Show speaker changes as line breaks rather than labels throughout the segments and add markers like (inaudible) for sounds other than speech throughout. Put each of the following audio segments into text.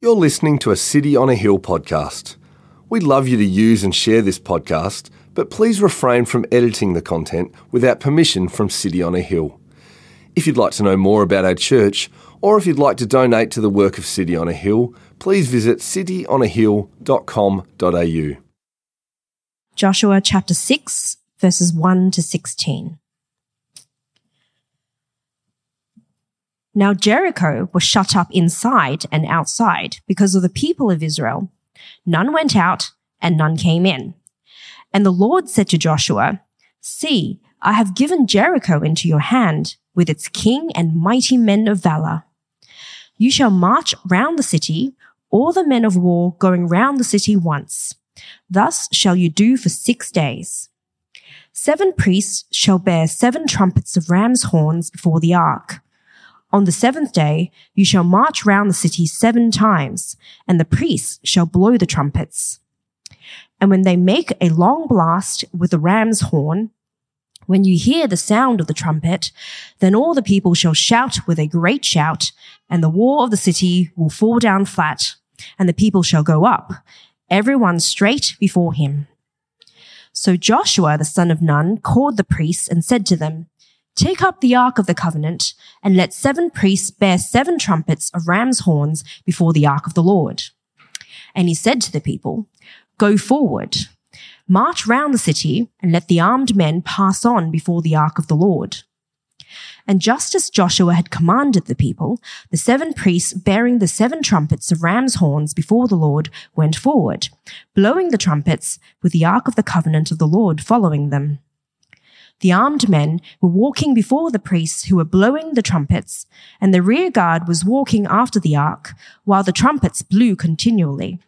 You're listening to a City on a Hill podcast. We'd love you to use and share this podcast, but please refrain from editing the content without permission from City on a Hill. If you'd like to know more about our church, or if you'd like to donate to the work of City on a Hill, please visit cityonahill.com.au.
Joshua chapter 6, verses 1 to 16. Now Jericho was shut up inside and outside because of the people of Israel. None went out and none came in. And the Lord said to Joshua, See, I have given Jericho into your hand with its king and mighty men of valor. You shall march round the city, all the men of war going round the city once. Thus shall you do for six days. Seven priests shall bear seven trumpets of ram's horns before the ark. On the seventh day, you shall march round the city seven times, and the priests shall blow the trumpets. And when they make a long blast with the ram's horn, when you hear the sound of the trumpet, then all the people shall shout with a great shout, and the wall of the city will fall down flat, and the people shall go up, everyone straight before him. So Joshua the son of Nun called the priests and said to them, Take up the ark of the covenant, and let seven priests bear seven trumpets of ram's horns before the ark of the Lord. And he said to the people, Go forward, march round the city, and let the armed men pass on before the ark of the Lord. And just as Joshua had commanded the people, the seven priests bearing the seven trumpets of ram's horns before the Lord went forward, blowing the trumpets with the ark of the covenant of the Lord following them. The armed men were walking before the priests who were blowing the trumpets, and the rear guard was walking after the ark, while the trumpets blew continually.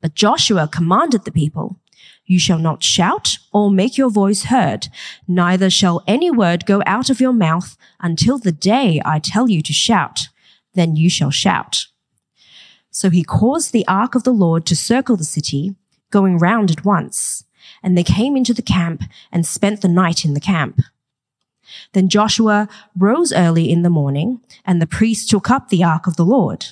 But Joshua commanded the people, You shall not shout or make your voice heard, neither shall any word go out of your mouth until the day I tell you to shout. Then you shall shout. So he caused the ark of the Lord to circle the city, going round it once and they came into the camp and spent the night in the camp. Then Joshua rose early in the morning, and the priests took up the ark of the Lord.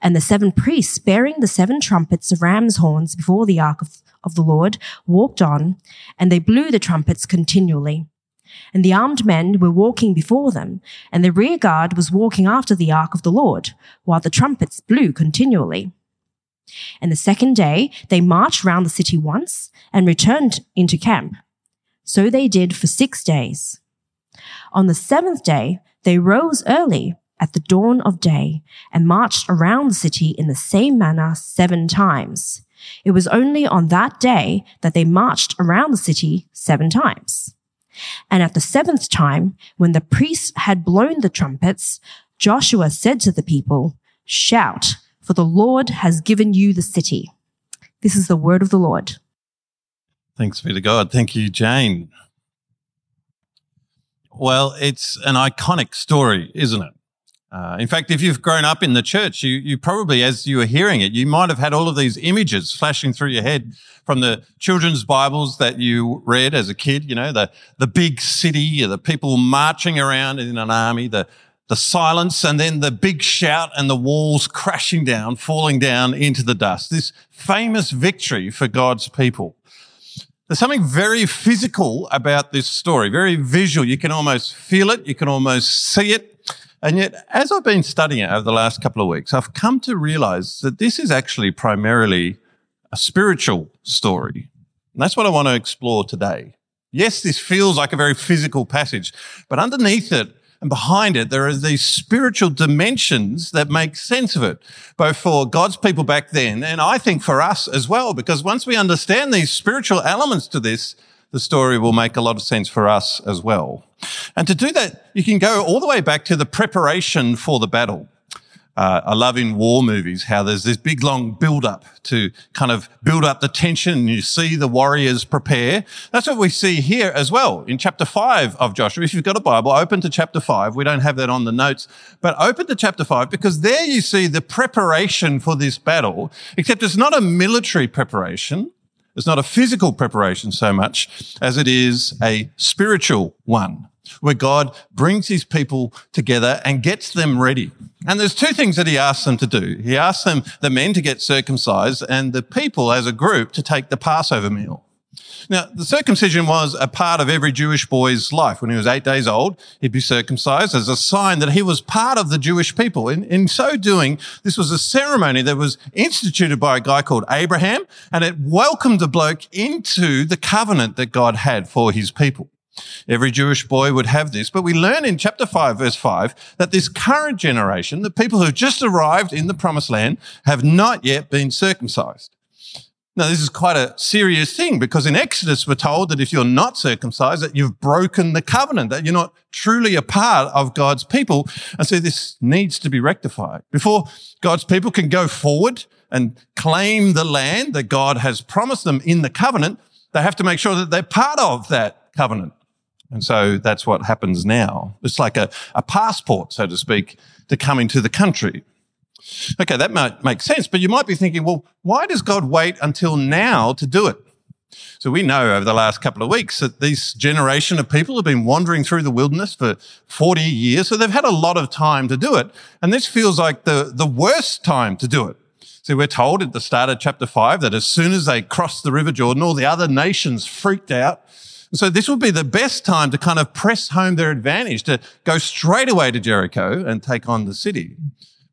And the seven priests, bearing the seven trumpets of ram's horns before the ark of, of the Lord, walked on, and they blew the trumpets continually. And the armed men were walking before them, and the rear guard was walking after the ark of the Lord, while the trumpets blew continually. And the second day, they marched round the city once and returned into camp. So they did for six days. On the seventh day, they rose early at the dawn of day and marched around the city in the same manner seven times. It was only on that day that they marched around the city seven times. And at the seventh time, when the priests had blown the trumpets, Joshua said to the people, shout, for the Lord has given you the city. This is the word of the Lord.
Thanks be to God. Thank you, Jane. Well, it's an iconic story, isn't it? Uh, in fact, if you've grown up in the church, you, you probably, as you were hearing it, you might have had all of these images flashing through your head from the children's Bibles that you read as a kid. You know, the the big city, the people marching around in an army, the the silence and then the big shout and the walls crashing down, falling down into the dust. This famous victory for God's people. There's something very physical about this story, very visual. You can almost feel it. You can almost see it. And yet, as I've been studying it over the last couple of weeks, I've come to realize that this is actually primarily a spiritual story. And that's what I want to explore today. Yes, this feels like a very physical passage, but underneath it, and behind it, there are these spiritual dimensions that make sense of it, both for God's people back then and I think for us as well, because once we understand these spiritual elements to this, the story will make a lot of sense for us as well. And to do that, you can go all the way back to the preparation for the battle. Uh, I love in war movies how there's this big long build up to kind of build up the tension. You see the warriors prepare. That's what we see here as well in chapter five of Joshua. If you've got a Bible, open to chapter five. We don't have that on the notes, but open to chapter five because there you see the preparation for this battle, except it's not a military preparation. It's not a physical preparation so much as it is a spiritual one. Where God brings his people together and gets them ready. And there's two things that he asks them to do. He asks them, the men to get circumcised and the people as a group to take the Passover meal. Now, the circumcision was a part of every Jewish boy's life. When he was eight days old, he'd be circumcised as a sign that he was part of the Jewish people. In, in so doing, this was a ceremony that was instituted by a guy called Abraham, and it welcomed the bloke into the covenant that God had for his people. Every Jewish boy would have this, but we learn in chapter 5, verse 5, that this current generation, the people who have just arrived in the promised land, have not yet been circumcised. Now, this is quite a serious thing because in Exodus, we're told that if you're not circumcised, that you've broken the covenant, that you're not truly a part of God's people. And so this needs to be rectified. Before God's people can go forward and claim the land that God has promised them in the covenant, they have to make sure that they're part of that covenant. And so that's what happens now. It's like a, a passport, so to speak, to come into the country. Okay, that might make sense, but you might be thinking, well, why does God wait until now to do it? So we know over the last couple of weeks that this generation of people have been wandering through the wilderness for 40 years. So they've had a lot of time to do it. And this feels like the, the worst time to do it. So we're told at the start of chapter five that as soon as they crossed the River Jordan, all the other nations freaked out. So this would be the best time to kind of press home their advantage, to go straight away to Jericho and take on the city.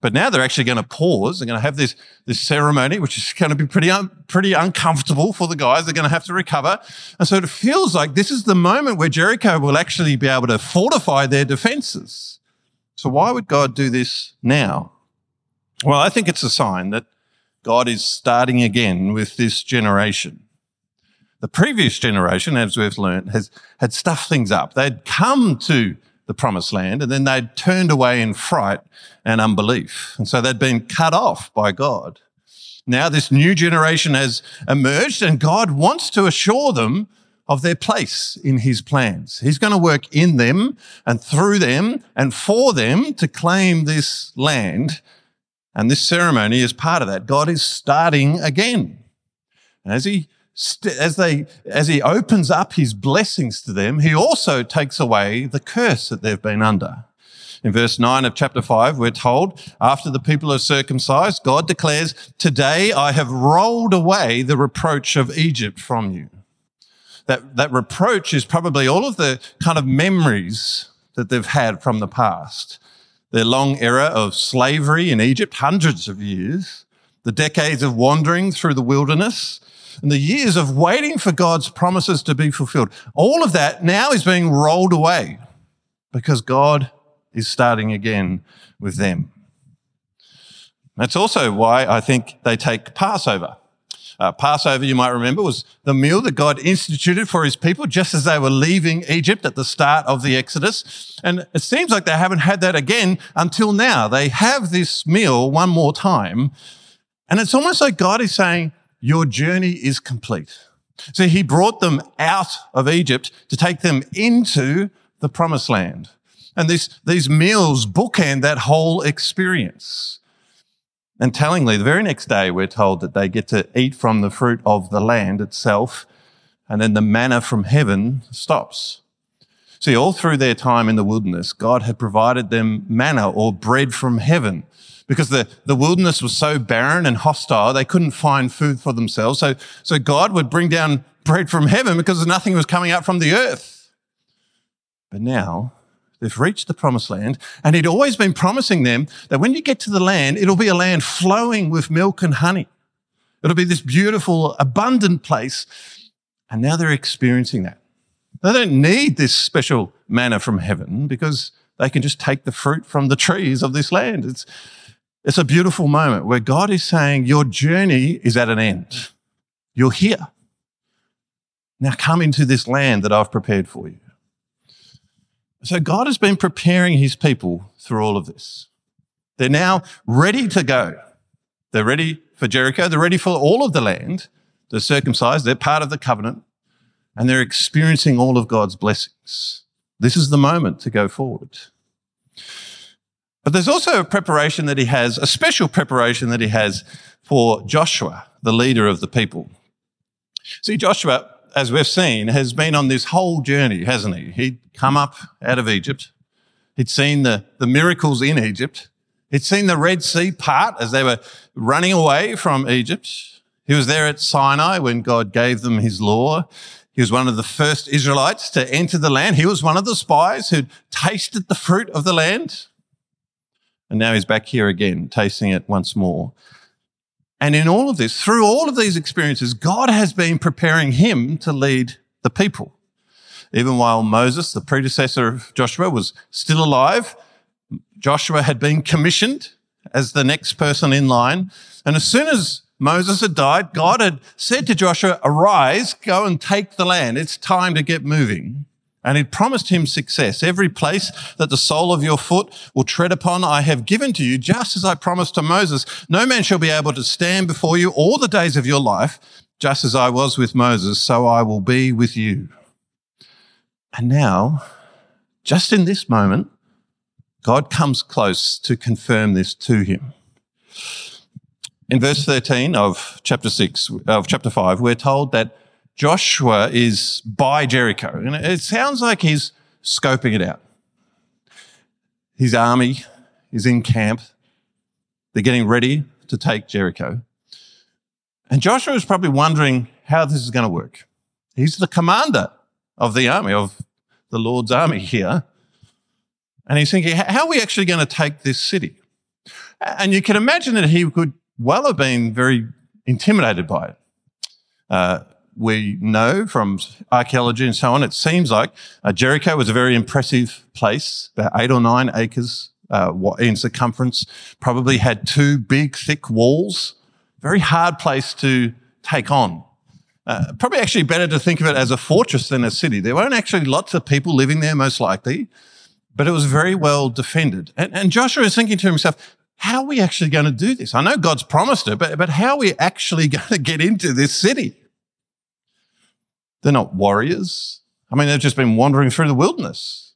But now they're actually going to pause. They're going to have this, this ceremony, which is going to be pretty, un, pretty uncomfortable for the guys. They're going to have to recover. And so it feels like this is the moment where Jericho will actually be able to fortify their defenses. So why would God do this now? Well, I think it's a sign that God is starting again with this generation. The previous generation, as we've learned, has had stuffed things up. They'd come to the promised land, and then they'd turned away in fright and unbelief. And so they'd been cut off by God. Now this new generation has emerged and God wants to assure them of their place in his plans. He's going to work in them and through them and for them to claim this land. And this ceremony is part of that. God is starting again. And as he as they, as he opens up his blessings to them, he also takes away the curse that they've been under. In verse 9 of chapter 5, we're told, after the people are circumcised, God declares, Today I have rolled away the reproach of Egypt from you. That, that reproach is probably all of the kind of memories that they've had from the past. Their long era of slavery in Egypt, hundreds of years, the decades of wandering through the wilderness, and the years of waiting for God's promises to be fulfilled. All of that now is being rolled away because God is starting again with them. That's also why I think they take Passover. Uh, Passover, you might remember, was the meal that God instituted for his people just as they were leaving Egypt at the start of the Exodus. And it seems like they haven't had that again until now. They have this meal one more time. And it's almost like God is saying, your journey is complete. So he brought them out of Egypt to take them into the promised land. And this, these meals bookend that whole experience. And tellingly, the very next day, we're told that they get to eat from the fruit of the land itself, and then the manna from heaven stops. See, all through their time in the wilderness, God had provided them manna or bread from heaven because the, the wilderness was so barren and hostile, they couldn't find food for themselves. So, so God would bring down bread from heaven because nothing was coming out from the earth. But now they've reached the promised land and he'd always been promising them that when you get to the land, it'll be a land flowing with milk and honey. It'll be this beautiful, abundant place. And now they're experiencing that. They don't need this special manna from heaven because they can just take the fruit from the trees of this land. It's, it's a beautiful moment where God is saying, Your journey is at an end. You're here. Now come into this land that I've prepared for you. So God has been preparing his people through all of this. They're now ready to go. They're ready for Jericho. They're ready for all of the land. They're circumcised. They're part of the covenant and they're experiencing all of God's blessings. This is the moment to go forward. But there's also a preparation that he has, a special preparation that he has for Joshua, the leader of the people. See, Joshua, as we've seen, has been on this whole journey, hasn't he? He'd come up out of Egypt. He'd seen the, the miracles in Egypt. He'd seen the Red Sea part as they were running away from Egypt. He was there at Sinai when God gave them his law. He was one of the first Israelites to enter the land. He was one of the spies who'd tasted the fruit of the land. And now he's back here again, tasting it once more. And in all of this, through all of these experiences, God has been preparing him to lead the people. Even while Moses, the predecessor of Joshua, was still alive, Joshua had been commissioned as the next person in line. And as soon as Moses had died, God had said to Joshua, arise, go and take the land. It's time to get moving. And he'd promised him success. Every place that the sole of your foot will tread upon, I have given to you, just as I promised to Moses. No man shall be able to stand before you all the days of your life, just as I was with Moses, so I will be with you. And now, just in this moment, God comes close to confirm this to him. In verse 13 of chapter 6, of chapter 5, we're told that Joshua is by Jericho. And it sounds like he's scoping it out. His army is in camp. They're getting ready to take Jericho. And Joshua is probably wondering how this is going to work. He's the commander of the army, of the Lord's army here. And he's thinking, how are we actually going to take this city? And you can imagine that he could well have been very intimidated by it. Uh, we know from archaeology and so on, it seems like uh, Jericho was a very impressive place, about eight or nine acres uh, in circumference, probably had two big, thick walls, very hard place to take on. Uh, probably actually better to think of it as a fortress than a city. There weren't actually lots of people living there, most likely, but it was very well defended. And, and Joshua is thinking to himself, how are we actually going to do this? I know God's promised it, but, but how are we actually (laughs) going to get into this city? They're not warriors. I mean, they've just been wandering through the wilderness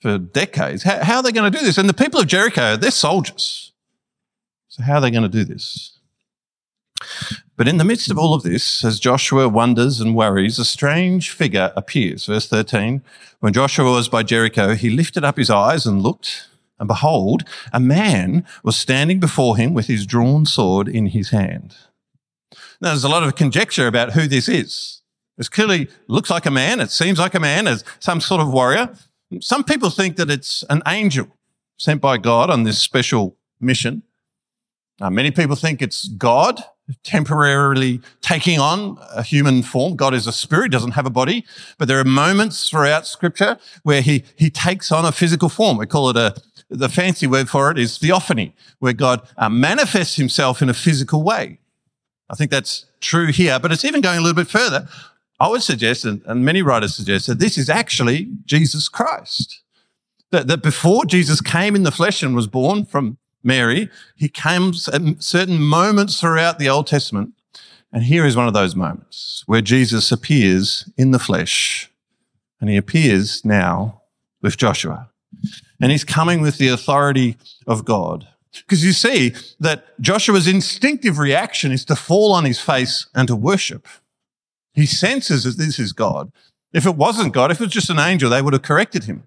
for decades. How, how are they going to do this? And the people of Jericho, they're soldiers. So how are they going to do this? But in the midst of all of this, as Joshua wonders and worries, a strange figure appears. Verse 13. When Joshua was by Jericho, he lifted up his eyes and looked, and behold, a man was standing before him with his drawn sword in his hand. Now, there's a lot of conjecture about who this is. It clearly looks like a man. It seems like a man as some sort of warrior. Some people think that it's an angel sent by God on this special mission. Uh, many people think it's God temporarily taking on a human form. God is a spirit, doesn't have a body, but there are moments throughout scripture where he, he takes on a physical form. We call it a, the fancy word for it is theophany, where God uh, manifests himself in a physical way. I think that's true here, but it's even going a little bit further. I would suggest, and, many writers suggest, that this is actually Jesus Christ. That, that before Jesus came in the flesh and was born from Mary, he came at certain moments throughout the Old Testament. And here is one of those moments where Jesus appears in the flesh and he appears now with Joshua. And he's coming with the authority of God. Because you see that Joshua's instinctive reaction is to fall on his face and to worship. He senses that this is God. If it wasn't God, if it was just an angel, they would have corrected him.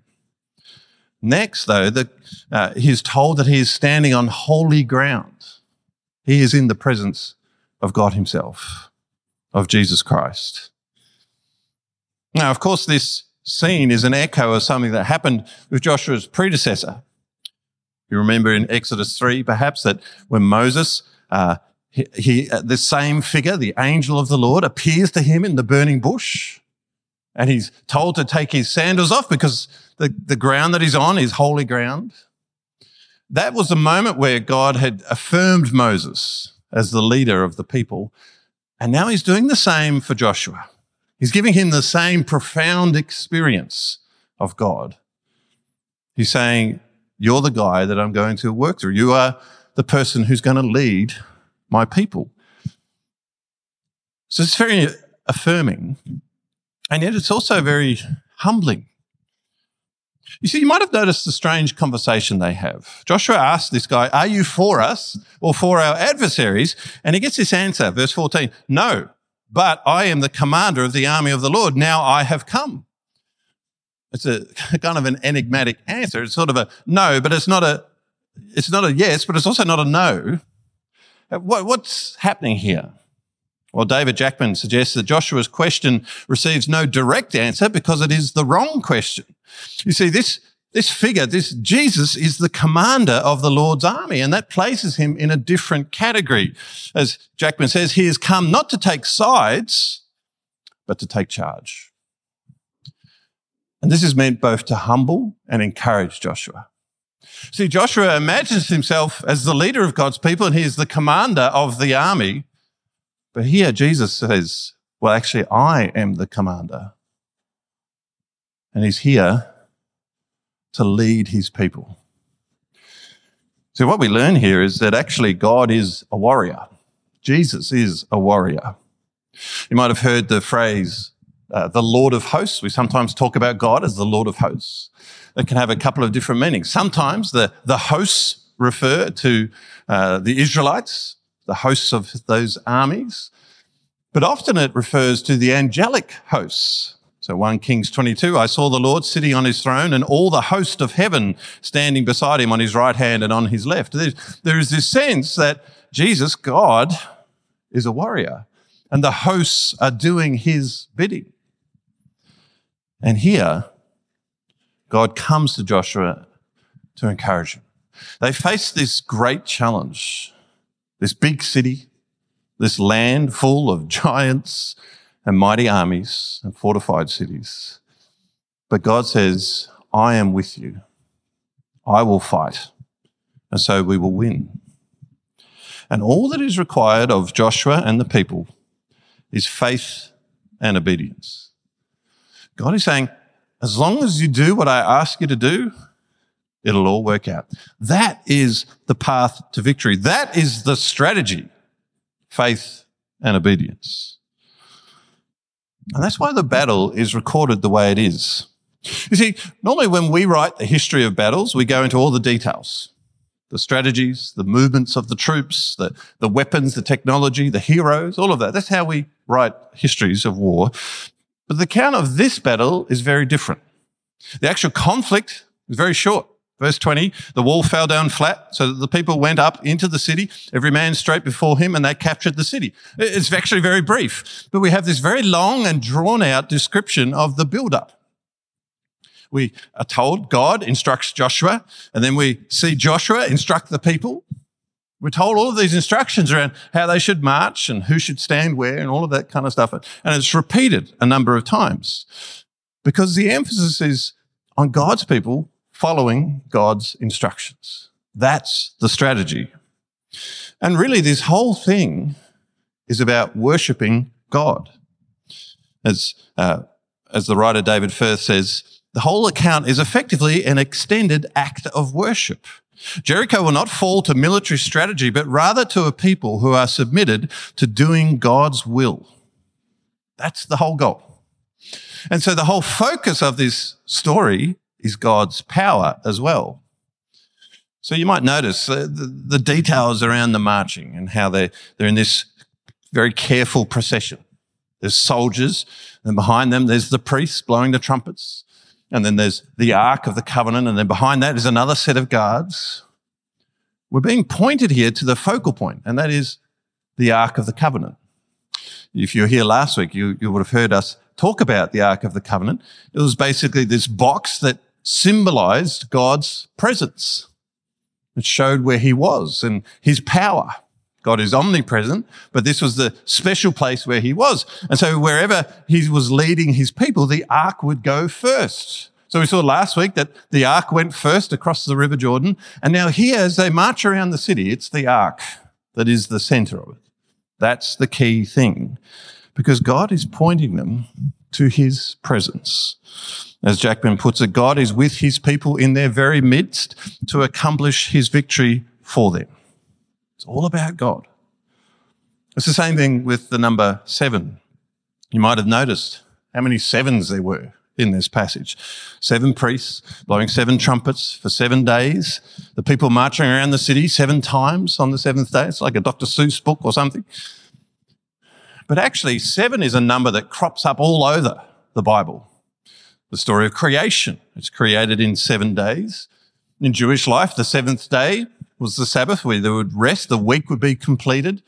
Next, though, the, uh, he is told that he is standing on holy ground. He is in the presence of God himself, of Jesus Christ. Now, of course, this scene is an echo of something that happened with Joshua's predecessor. You remember in Exodus 3, perhaps, that when Moses uh, he, he uh, the same figure, the angel of the Lord, appears to him in the burning bush. And he's told to take his sandals off because the, the ground that he's on is holy ground. That was the moment where God had affirmed Moses as the leader of the people. And now he's doing the same for Joshua. He's giving him the same profound experience of God. He's saying, You're the guy that I'm going to work through. You are the person who's going to lead my people. So it's very affirming, and yet it's also very humbling. You see, you might have noticed the strange conversation they have. Joshua asks this guy, Are you for us or for our adversaries? And he gets this answer, verse 14 No, but I am the commander of the army of the Lord. Now I have come. It's a (laughs) kind of an enigmatic answer. It's sort of a no, but it's not a, it's not a yes, but it's also not a no. Uh, what, what's happening here? Well, David Jackman suggests that Joshua's question receives no direct answer because it is the wrong question. You see, this, this figure, this Jesus is the commander of the Lord's army, and that places him in a different category. As Jackman says, he has come not to take sides, but to take charge. And this is meant both to humble and encourage Joshua. See, Joshua imagines himself as the leader of God's people and he is the commander of the army. But here Jesus says, well, actually, I am the commander. And he's here to lead his people. So what we learn here is that actually God is a warrior. Jesus is a warrior. You might have heard the phrase, uh, the Lord of hosts. We sometimes talk about God as the Lord of hosts. It can have a couple of different meanings. Sometimes the, the hosts refer to uh, the Israelites, the hosts of those armies, but often it refers to the angelic hosts. So 1 Kings 22, I saw the Lord sitting on his throne and all the host of heaven standing beside him on his right hand and on his left. there is this sense that Jesus, God, is a warrior and the hosts are doing his bidding. And here, God comes to Joshua to encourage him. They face this great challenge, this big city, this land full of (laughs) giants and mighty armies and fortified cities. But God says, I am with you. I will fight. And so we will win. And all that is required of Joshua and the people is faith and obedience. God is saying, as long as you do what I ask you to do, it'll all work out. That is the path to victory. That is the strategy. Faith and obedience. And that's why the battle is recorded the way it is. You see, normally when we write the history of battles, we go into all the details. The strategies, the movements of the troops, the, the weapons, the technology, the heroes, all of that. That's how we write histories of war. But the account of this battle is very different. The actual conflict is very short. Verse 20, the wall fell down flat so that the people went up into the city, every man straight before him, and they captured the city. It's actually very brief, but we have this very long and drawn out description of the build up. We are told God instructs Joshua, and then we see Joshua instruct the people. We're told all of these instructions around how they should march and who should stand where and all of that kind of stuff. And it's repeated a number of times because the emphasis is on God's people following God's instructions. That's the strategy. And really, this whole thing is about worshipping God. As, uh, as the writer David Firth says, the whole account is effectively an extended act of worship. Jericho will not fall to military strategy, but rather to a people who are submitted to doing God's will. That's the whole goal. And so the whole focus of this story is God's power as well. So you might notice the, the, the details around the marching and how they're, they're in this very careful procession. There's soldiers, and behind them there's the priests blowing the trumpets. And then there's the Ark of the Covenant, and then behind that is another set of guards. We're being pointed here to the focal point, and that is the Ark of the Covenant. If you were here last week, you, you would have heard us talk about the Ark of the Covenant. It was basically this box that symbolized God's presence. It showed where he was and his power. God is omnipresent, but this was the special place where he was. And so wherever he was leading his people, the ark would go first. So we saw last week that the ark went first across the River Jordan. And now here, as they march around the city, it's the ark that is the center of it. That's the key thing because God is pointing them to his presence. As Jackman puts it, God is with his people in their very midst to accomplish his victory for them. It's all about God. It's the same thing with the number seven. You might have noticed how many sevens there were in this passage. Seven priests blowing seven trumpets for seven days. The people marching around the city seven times on the seventh day. It's like a Dr. Seuss book or something. But actually, seven is a number that crops up all over the Bible. The story of creation. It's created in seven days. In Jewish life, the seventh day was the Sabbath where they would rest. The week would be completed.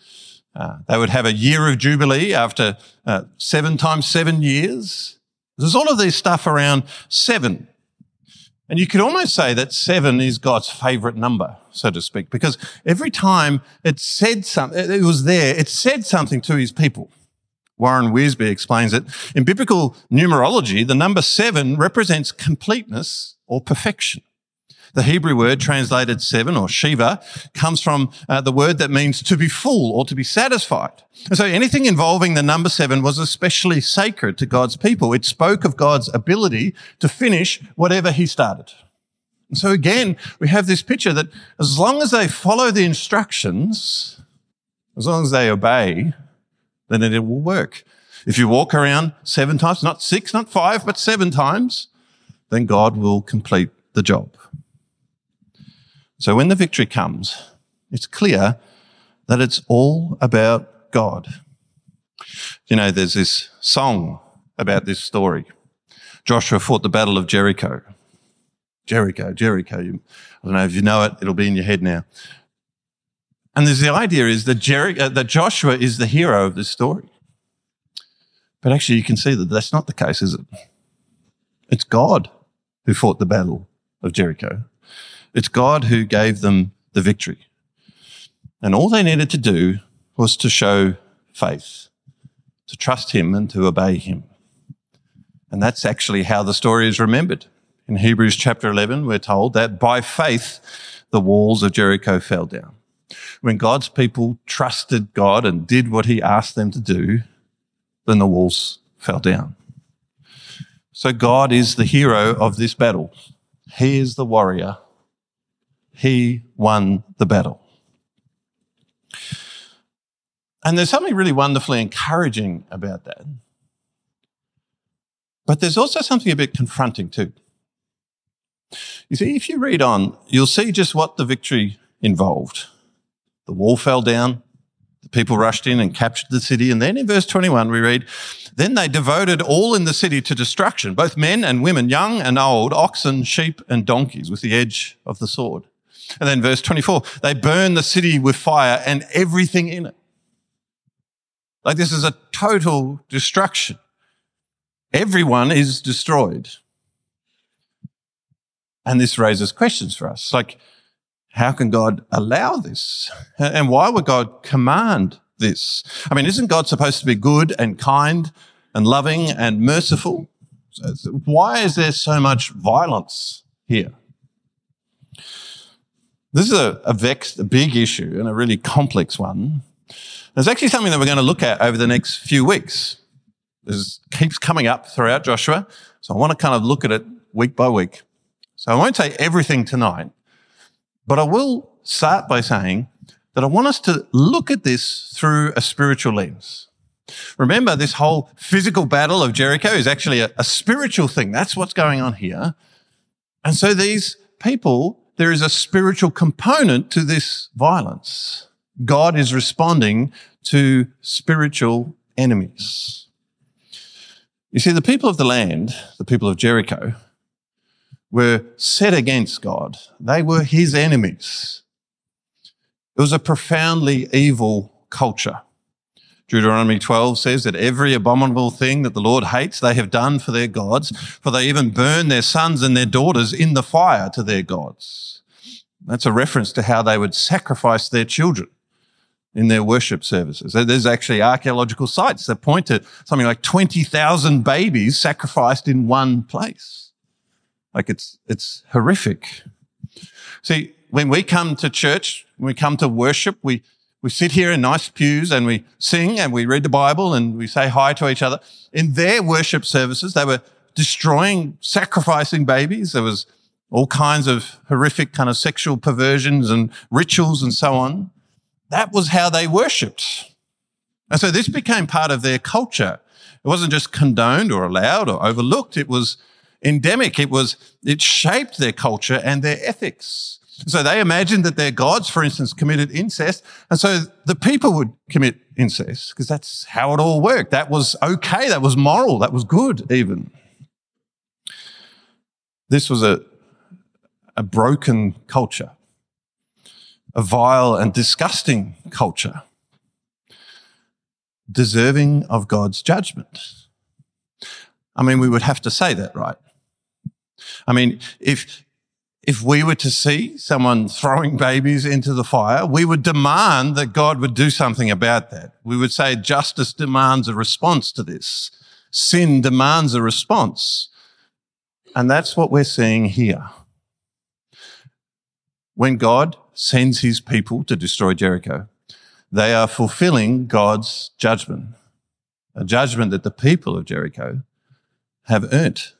Uh, they would have a year of Jubilee after uh, seven times seven years. There's all of this stuff around seven. And you could almost say that seven is God's favorite number, so to speak, because every time it said something, it was there, it said something to his people. Warren Wiersbe explains it. In biblical numerology, the number seven represents completeness or perfection. The Hebrew word translated seven or Shiva comes from uh, the word that means to be full or to be satisfied. And so anything involving the number seven was especially sacred to God's people. It spoke of God's ability to finish whatever he started. And so again, we have this picture that as long as they follow the instructions, as long as they obey, then it will work. If you walk around seven times, not six, not five, but seven times, then God will complete the job. So when the victory comes, it's clear that it's all about God. You know, there's this song about this story. Joshua fought the battle of Jericho. Jericho, Jericho. I don't know if you know it, it'll be in your head now. And there's the idea is that, Jer- uh, that Joshua is the hero of this story. But actually, you can see that that's not the case, is it? It's God who fought the battle of Jericho. It's God who gave them the victory. And all they needed to do was to show faith, to trust Him and to obey Him. And that's actually how the story is remembered. In Hebrews chapter 11, we're told that by faith, the walls of Jericho fell down. When God's people trusted God and did what He asked them to do, then the walls fell down. So God is the hero of this battle. He is the warrior he won the battle. And there's something really wonderfully encouraging about that. But there's also something a bit confronting too. You see, if you read on, you'll see just what the victory involved. The wall fell down, the people rushed in and captured the city. And then in verse 21, we read, Then they devoted all in the city to destruction, both men and women, young and old, oxen, sheep, and donkeys, with the edge of the sword. And then verse 24, they burn the city with fire and everything in it. Like this is a total destruction. Everyone is destroyed. And this raises questions for us. Like, how can God allow this? And why would God command this? I mean, isn't God supposed to be good and kind and loving and merciful? Why is there so much violence here? This is a, a vexed, a big issue and a really complex one. It's actually something that we're going to look at over the next few weeks. This keeps coming up throughout Joshua. So I want to kind of look at it week by week. So I won't say everything tonight, but I will start by saying that I want us to look at this through a spiritual lens. Remember, this whole physical battle of Jericho is actually a, a spiritual thing. That's what's going on here. And so these people there is a spiritual component to this violence. God is responding to spiritual enemies. You see, the people of the land, the people of Jericho, were set against God. They were his enemies. It was a profoundly evil culture. Deuteronomy 12 says that every abominable thing that the Lord hates, they have done for their gods, for they even burn their sons and their daughters in the fire to their gods. That's a reference to how they would sacrifice their children in their worship services. There's actually archaeological sites that point to something like 20,000 babies sacrificed in one place. Like it's, it's horrific. See, when we come to church, when we come to worship, we, we sit here in nice pews and we sing and we read the Bible and we say hi to each other. In their worship services, they were destroying, sacrificing babies. There was all kinds of horrific kind of sexual perversions and rituals and so on. That was how they worshipped. And so this became part of their culture. It wasn't just condoned or allowed or overlooked. It was endemic. It was, it shaped their culture and their ethics. So they imagined that their gods, for instance, committed incest. And so the people would commit incest because that's how it all worked. That was okay. That was moral. That was good, even. This was a, a broken culture, a vile and disgusting culture, deserving of God's judgment. I mean, we would have to say that, right? I mean, if, if we were to see someone throwing babies into the fire, we would demand that God would do something about that. We would say justice demands a response to this. Sin demands a response. And that's what we're seeing here. When God sends his people to destroy Jericho, they are fulfilling God's judgment, a judgment that the people of Jericho have earned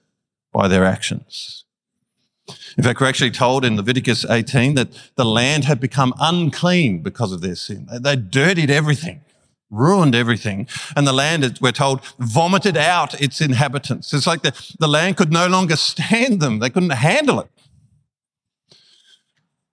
by their actions. In fact, we're actually told in Leviticus 18 that the land had become unclean because of their sin. They dirtied everything, ruined everything. And the land, we're told, vomited out its inhabitants. It's like the, the land could no longer (laughs) stand them. They couldn't handle it.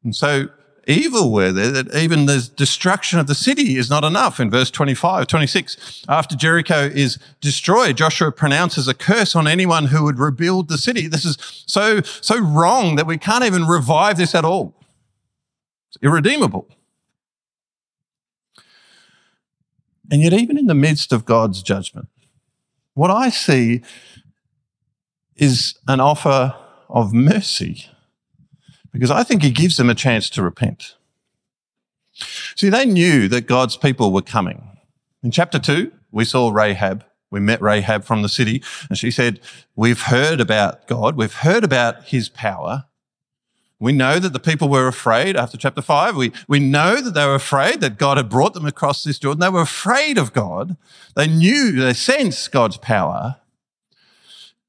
And so evil were there that even the destruction of the city is not enough. In verse 25, 26, after Jericho is destroyed, Joshua pronounces a curse on anyone who would rebuild the city. This is so, so wrong that we can't even revive this at all. It's irredeemable. And yet, even in the midst of God's judgment, what I see is an offer of mercy because I think he gives them a chance to repent. See, they knew that God's people were coming. In chapter two, we saw Rahab. We met Rahab from the city and she said, we've heard about God. We've heard about his power. We know that the people were afraid after chapter five. We, we know that they were afraid that God had brought them across this Jordan. They were afraid of God. They knew, they sensed God's power.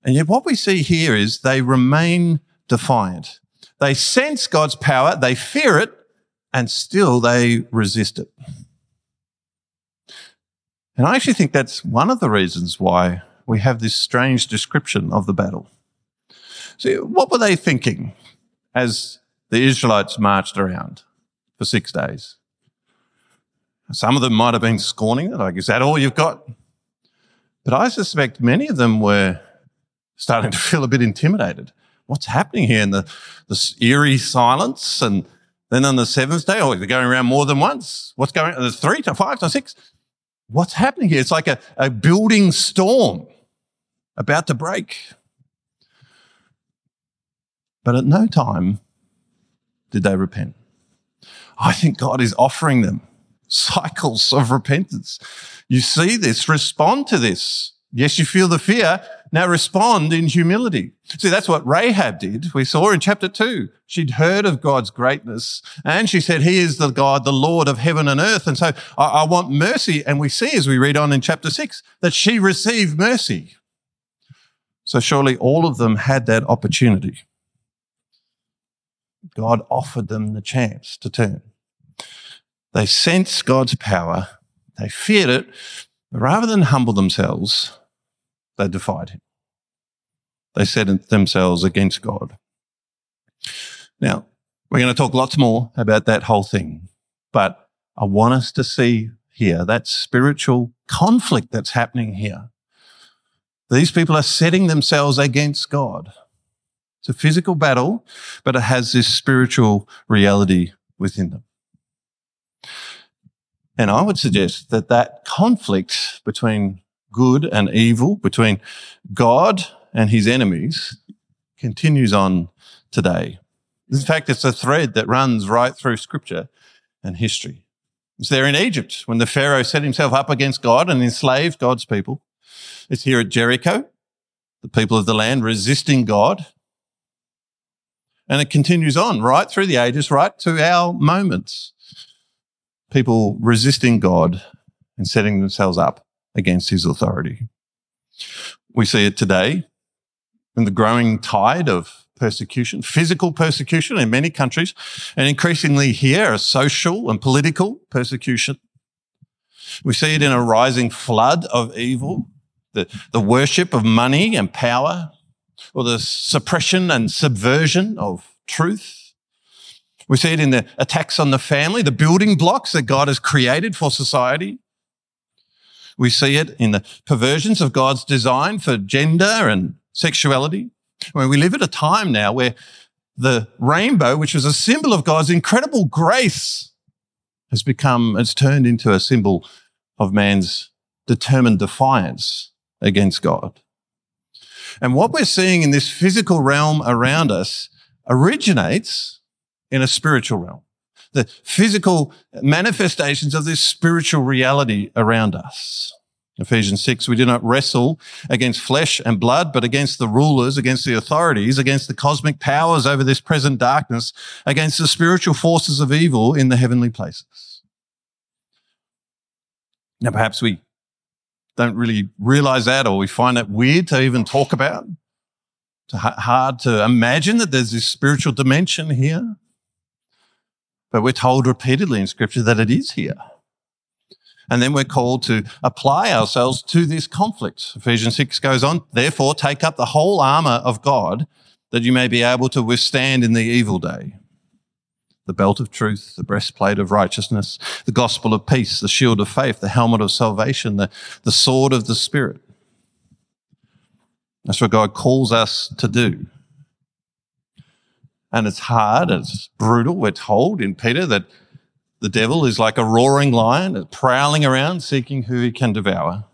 And yet what we see here is they remain defiant. They sense God's power, they fear it, and still they resist it. And I actually think that's one of the reasons why we have this strange description of the battle. See, what were they thinking as the Israelites marched around for six days? Some of them might have been scorning it, like, is that all you've got? But I suspect many of them were starting to feel a bit intimidated what's happening here? And the, the eerie silence. And then on the seventh day, oh, they're going around more than once. What's going on? There's three to five to six. What's happening here? It's like a, a building storm about to break. But at no time did they repent. I think God is offering them (laughs) cycles of repentance. You see this, respond to this. Yes, you feel the fear. Now respond in humility. See, that's what Rahab did. We saw in chapter two. She'd heard of God's greatness and she said, he is the God, the Lord of heaven and earth. And so I, I want mercy. And we see as we read on in chapter six that she received mercy. So surely all of them had that opportunity. God offered them the chance to turn. They sensed God's power. They feared it. But rather than humble themselves, they defied him. They set themselves against God. Now, we're going to talk lots more about that whole thing, but I want us to see here that spiritual conflict that's happening here. These people are setting themselves against God. It's a physical battle, but it has this spiritual reality within them. And I would suggest that that conflict between good and evil, between God and his enemies, continues on today. In fact, it's a thread that runs right through scripture and history. It's there in Egypt when the Pharaoh set himself up against God and enslaved God's people. It's here at Jericho, the people of the land resisting God. And it continues on right through the ages, right to our moments. People resisting God and setting themselves up against his authority. We see it today in the growing tide of persecution, physical persecution in many countries, and increasingly here, a social and political persecution. We see it in a rising flood of evil, the, the worship of money and power, or the suppression and subversion of truth. We see it in the attacks on the family, the building blocks that God has created for society. We see it in the perversions of God's design for gender and sexuality. I mean, we live at a time now where the rainbow, which was a symbol of God's incredible grace, has become, it's turned into a symbol of man's determined defiance against God. And what we're seeing in this physical realm around us originates in a spiritual realm. The physical manifestations of this spiritual reality around us. Ephesians 6, we do not wrestle against flesh and blood, but against the rulers, against the authorities, against the cosmic powers over this present darkness, against the spiritual forces of evil in the heavenly places. Now, perhaps we don't really realize that or we find it weird to even talk about. It's hard to imagine that there's this spiritual dimension here. But we're told repeatedly in scripture that it is here. And then we're called to apply ourselves to this conflict. Ephesians 6 goes on, therefore take up the whole armor of God that you may be able to withstand in the evil day. The belt of truth, the breastplate of righteousness, the gospel of peace, the shield of faith, the helmet of salvation, the, the sword of the spirit. That's what God calls us to do. And it's hard, it's brutal. We're told in Peter that the devil is like a roaring lion, prowling around seeking who he can devour.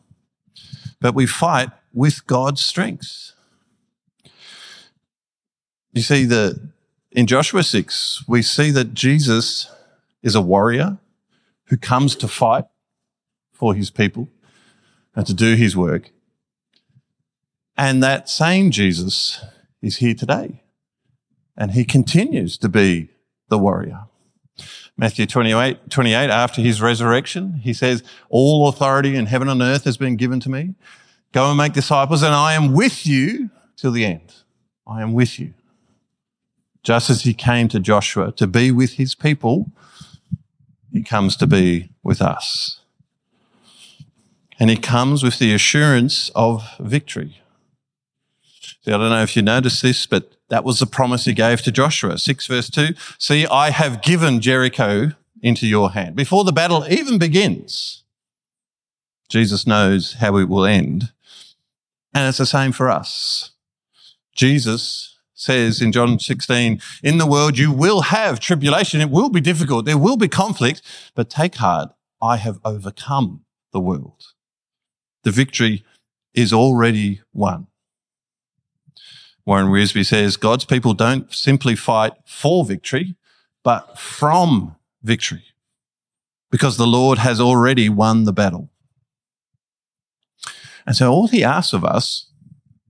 But we fight with God's strength. You see, the, in Joshua 6, we see that Jesus is a warrior who comes to fight for his people and to do his work. And that same Jesus is here today. And he continues to be the warrior. Matthew 28, 28, after his resurrection, he says, all authority in heaven and earth has been given to me. Go and make disciples and I am with you till the end. I am with you. Just as he came to Joshua to be with his people, he comes to be with us. And he comes with the assurance of victory. See, I don't know if you noticed this, but that was the promise he gave to Joshua. 6 verse 2. See, I have given Jericho into your hand. Before the battle even begins, Jesus knows how it will end. And it's the same for us. Jesus says in John 16, in the world you will have tribulation. It will be difficult. There will be conflict, but take heart. I have overcome the world. The victory is already won. Warren Wiersbe says God's people don't simply fight for victory, but from victory because the Lord has already won the battle. And so all he asks of us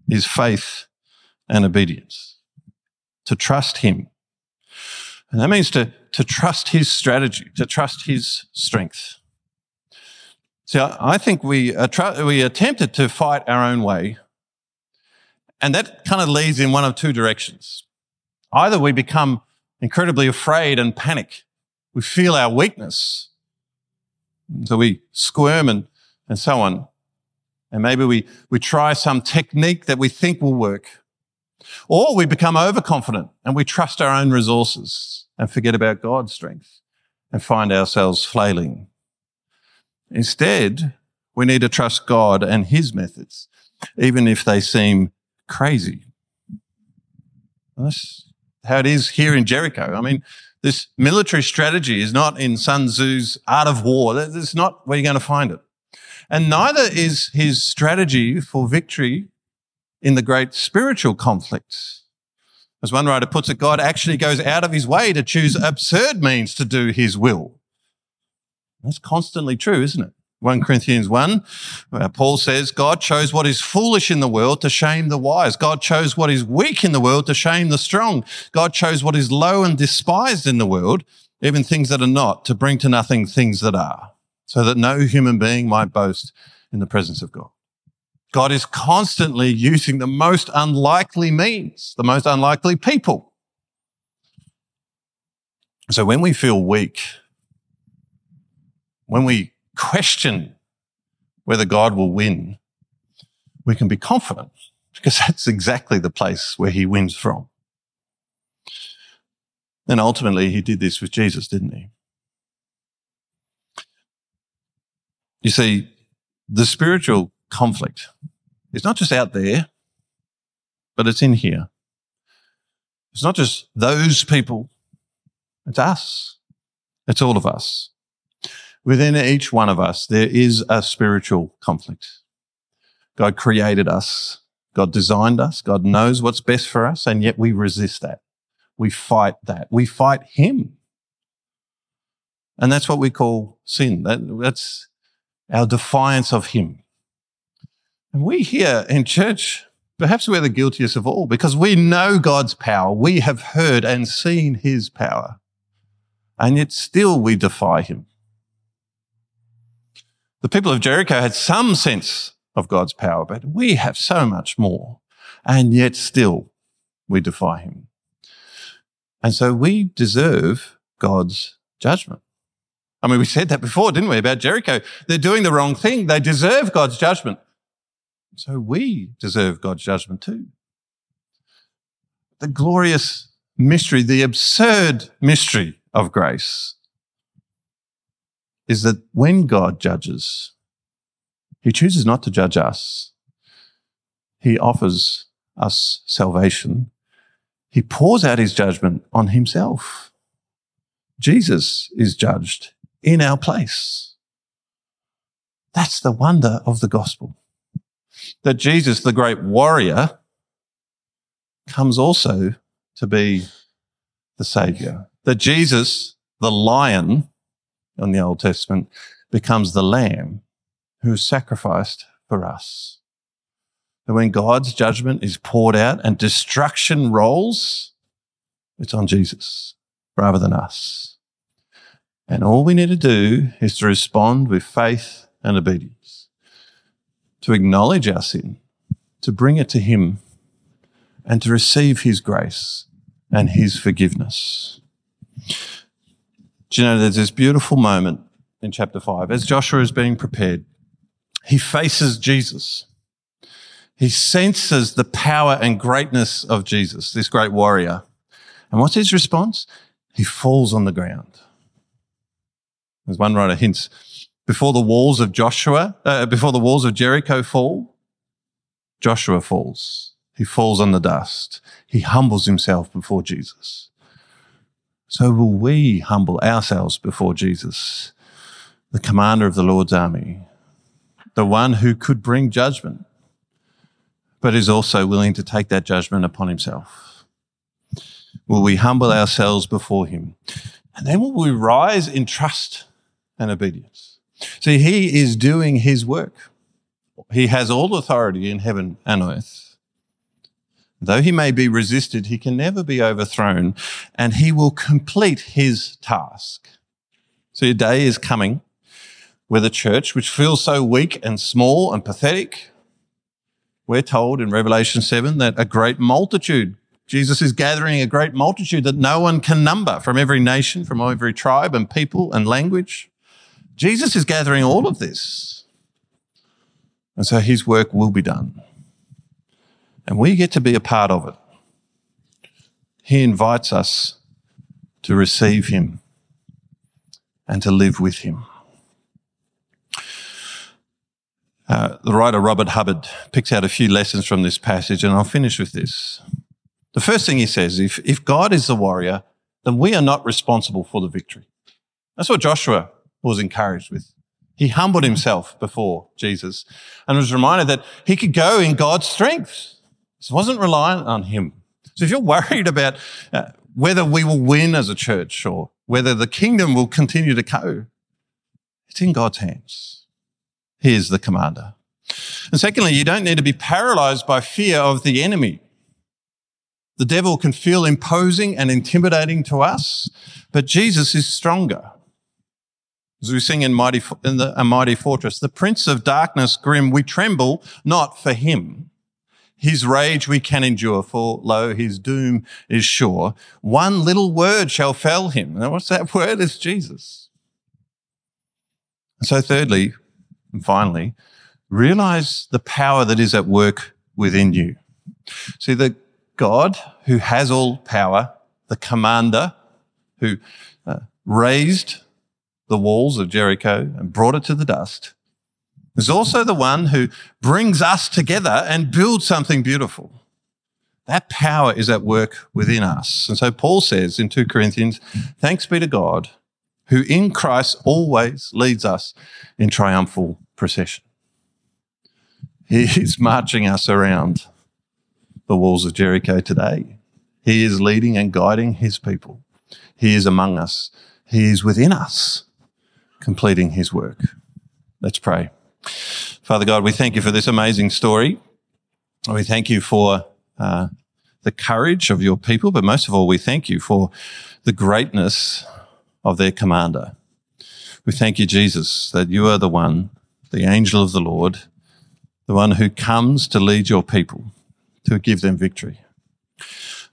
is faith and obedience, to trust him. And that means to, to trust his strategy, to trust his strength. So I think we, uh, are, we attempted to fight our own way and that kind of leads in one of two directions. Either we become incredibly afraid and panic. We feel our weakness. So we squirm and, and so on. And maybe we, we try some technique that we think will work. Or we become overconfident and we trust our own resources and forget about God's strength and find ourselves flailing. Instead, we need to trust God and his methods, even if they seem crazy. That's how it is here in Jericho. I mean, this military strategy is not in Sun Tzu's Art of War. That's not where you're going to find it. And neither is his strategy for victory in the great spiritual conflicts. As one writer puts it, God actually goes out of his way to choose absurd means to do his will. That's constantly true, isn't it? 1 Corinthians 1, uh, Paul says, God chose what is foolish in the world to shame the wise. God chose what is weak in the world to shame the strong. God chose what is low and despised in the world, even things that are not, to bring to nothing things that are, so that no human being might boast in the presence of God. God is constantly using the most unlikely means, the most unlikely people. So when we feel weak, when we question whether God will win, we can be confident because (laughs) that's exactly the place where he wins from. And ultimately, he did this with Jesus, didn't he? You see, the spiritual conflict is not just out there, but it's in here. It's not just those people, it's us. It's all of us. Within each one of us, there is a spiritual conflict. God created us. God designed us. God knows what's best for us. And yet we resist that. We fight that. We fight Him. And that's what we call sin. That, that's our defiance of Him. And we here in church, perhaps we're the guiltiest of all because we know God's power. We have heard and seen His power. And yet still we defy Him. The people of Jericho had some sense of God's power, but we have so much more. And yet still we defy Him. And so we deserve God's judgment. I mean, we said that before, didn't we, about Jericho? They're doing the wrong thing. They deserve God's judgment. So we deserve God's judgment too. The glorious mystery, the absurd mystery of grace is that when God judges, he chooses not to judge us. He offers us salvation. He pours out his judgment on himself. Jesus is judged in our place. That's the wonder of the gospel. That Jesus, the great warrior, comes also to be the savior. That Jesus, the lion in the Old Testament, becomes the lamb who is sacrificed for us. That when God's judgment is poured out and destruction rolls, it's on Jesus rather than us. And all we need to do is to respond with faith and obedience, to acknowledge our sin, to bring it to Him, and to receive His grace and His forgiveness. Do you know there's this beautiful moment in chapter 5 as Joshua is being prepared? He faces Jesus. He senses the power and greatness of Jesus, this great warrior. And what's his response? He falls on the ground. As one writer hints, before the walls of Joshua, uh, before the walls of Jericho fall, Joshua falls. He falls on the dust. He humbles himself before Jesus. So will we humble ourselves before Jesus, the commander of the Lord's army, the one who could bring judgment, but is also willing to take that judgment upon himself. Will we humble ourselves before him? And then will we rise in trust and obedience. See, he is doing his work. He has all authority in heaven and earth. Though he may be resisted, he can never be overthrown, and he will complete his task. So a day is coming where the church, which feels so weak and small and pathetic, we're told in Revelation 7 that a great multitude Jesus is gathering a great multitude that no one can number from every nation, from every tribe and people and language. Jesus is gathering all of this. And so his work will be done. And we get to be a part of it. He invites us to receive him and to live with him. Uh, the writer Robert Hubbard picks out a few lessons from this passage, and I'll finish with this. The first thing he says if, if God is the warrior, then we are not responsible for the victory. That's what Joshua was encouraged with. He humbled himself before Jesus and was reminded that he could go in God's strength. It wasn't reliant on him. So if you're worried about uh, whether we will win as a church or whether the kingdom will continue to go, it's in God's hands. He is the commander. And secondly, you don't need to be paralyzed by fear of the enemy. The devil can feel imposing and intimidating to us, but Jesus is stronger. As we sing in, mighty, in the, a mighty fortress, the prince of darkness grim, we tremble not for him. His rage we can endure, for lo, his doom is sure. One little word shall fell him. Now, what's that (laughs) word? It's Jesus. So thirdly, and finally, realize the power that is at work within you. See, the God who has all power, the commander, who uh, raised the walls of Jericho and brought it to the dust, is also the one who brings us together and builds something beautiful. That power is at work within us. And so Paul says in 2 Corinthians, thanks be to God who in Christ always leads us in triumphal procession. He is marching us around the walls of Jericho today. He is leading and guiding his people. He is among us. He is within us, completing his work. Let's pray. Father God, we thank you for this amazing story. We thank you for uh, the courage of your people, but most of all, we thank you for the greatness of their commander. We thank you, Jesus, that you are the one, the angel of the Lord, the one who comes to lead your people, to give them victory.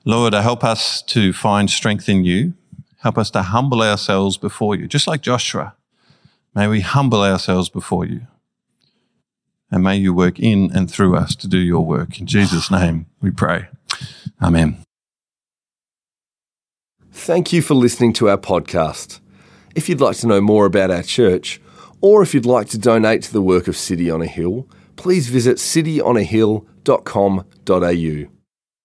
Lord, help us to find strength in you. Help us to humble ourselves before you, just like Joshua. May we humble ourselves before you. And may you work in and through us to do your work. In Jesus' name we pray. Amen.
Thank you for listening to our podcast. If you'd like to know more about our church, or if you'd like to donate to the work of City on a Hill, please visit cityonahill.com.au.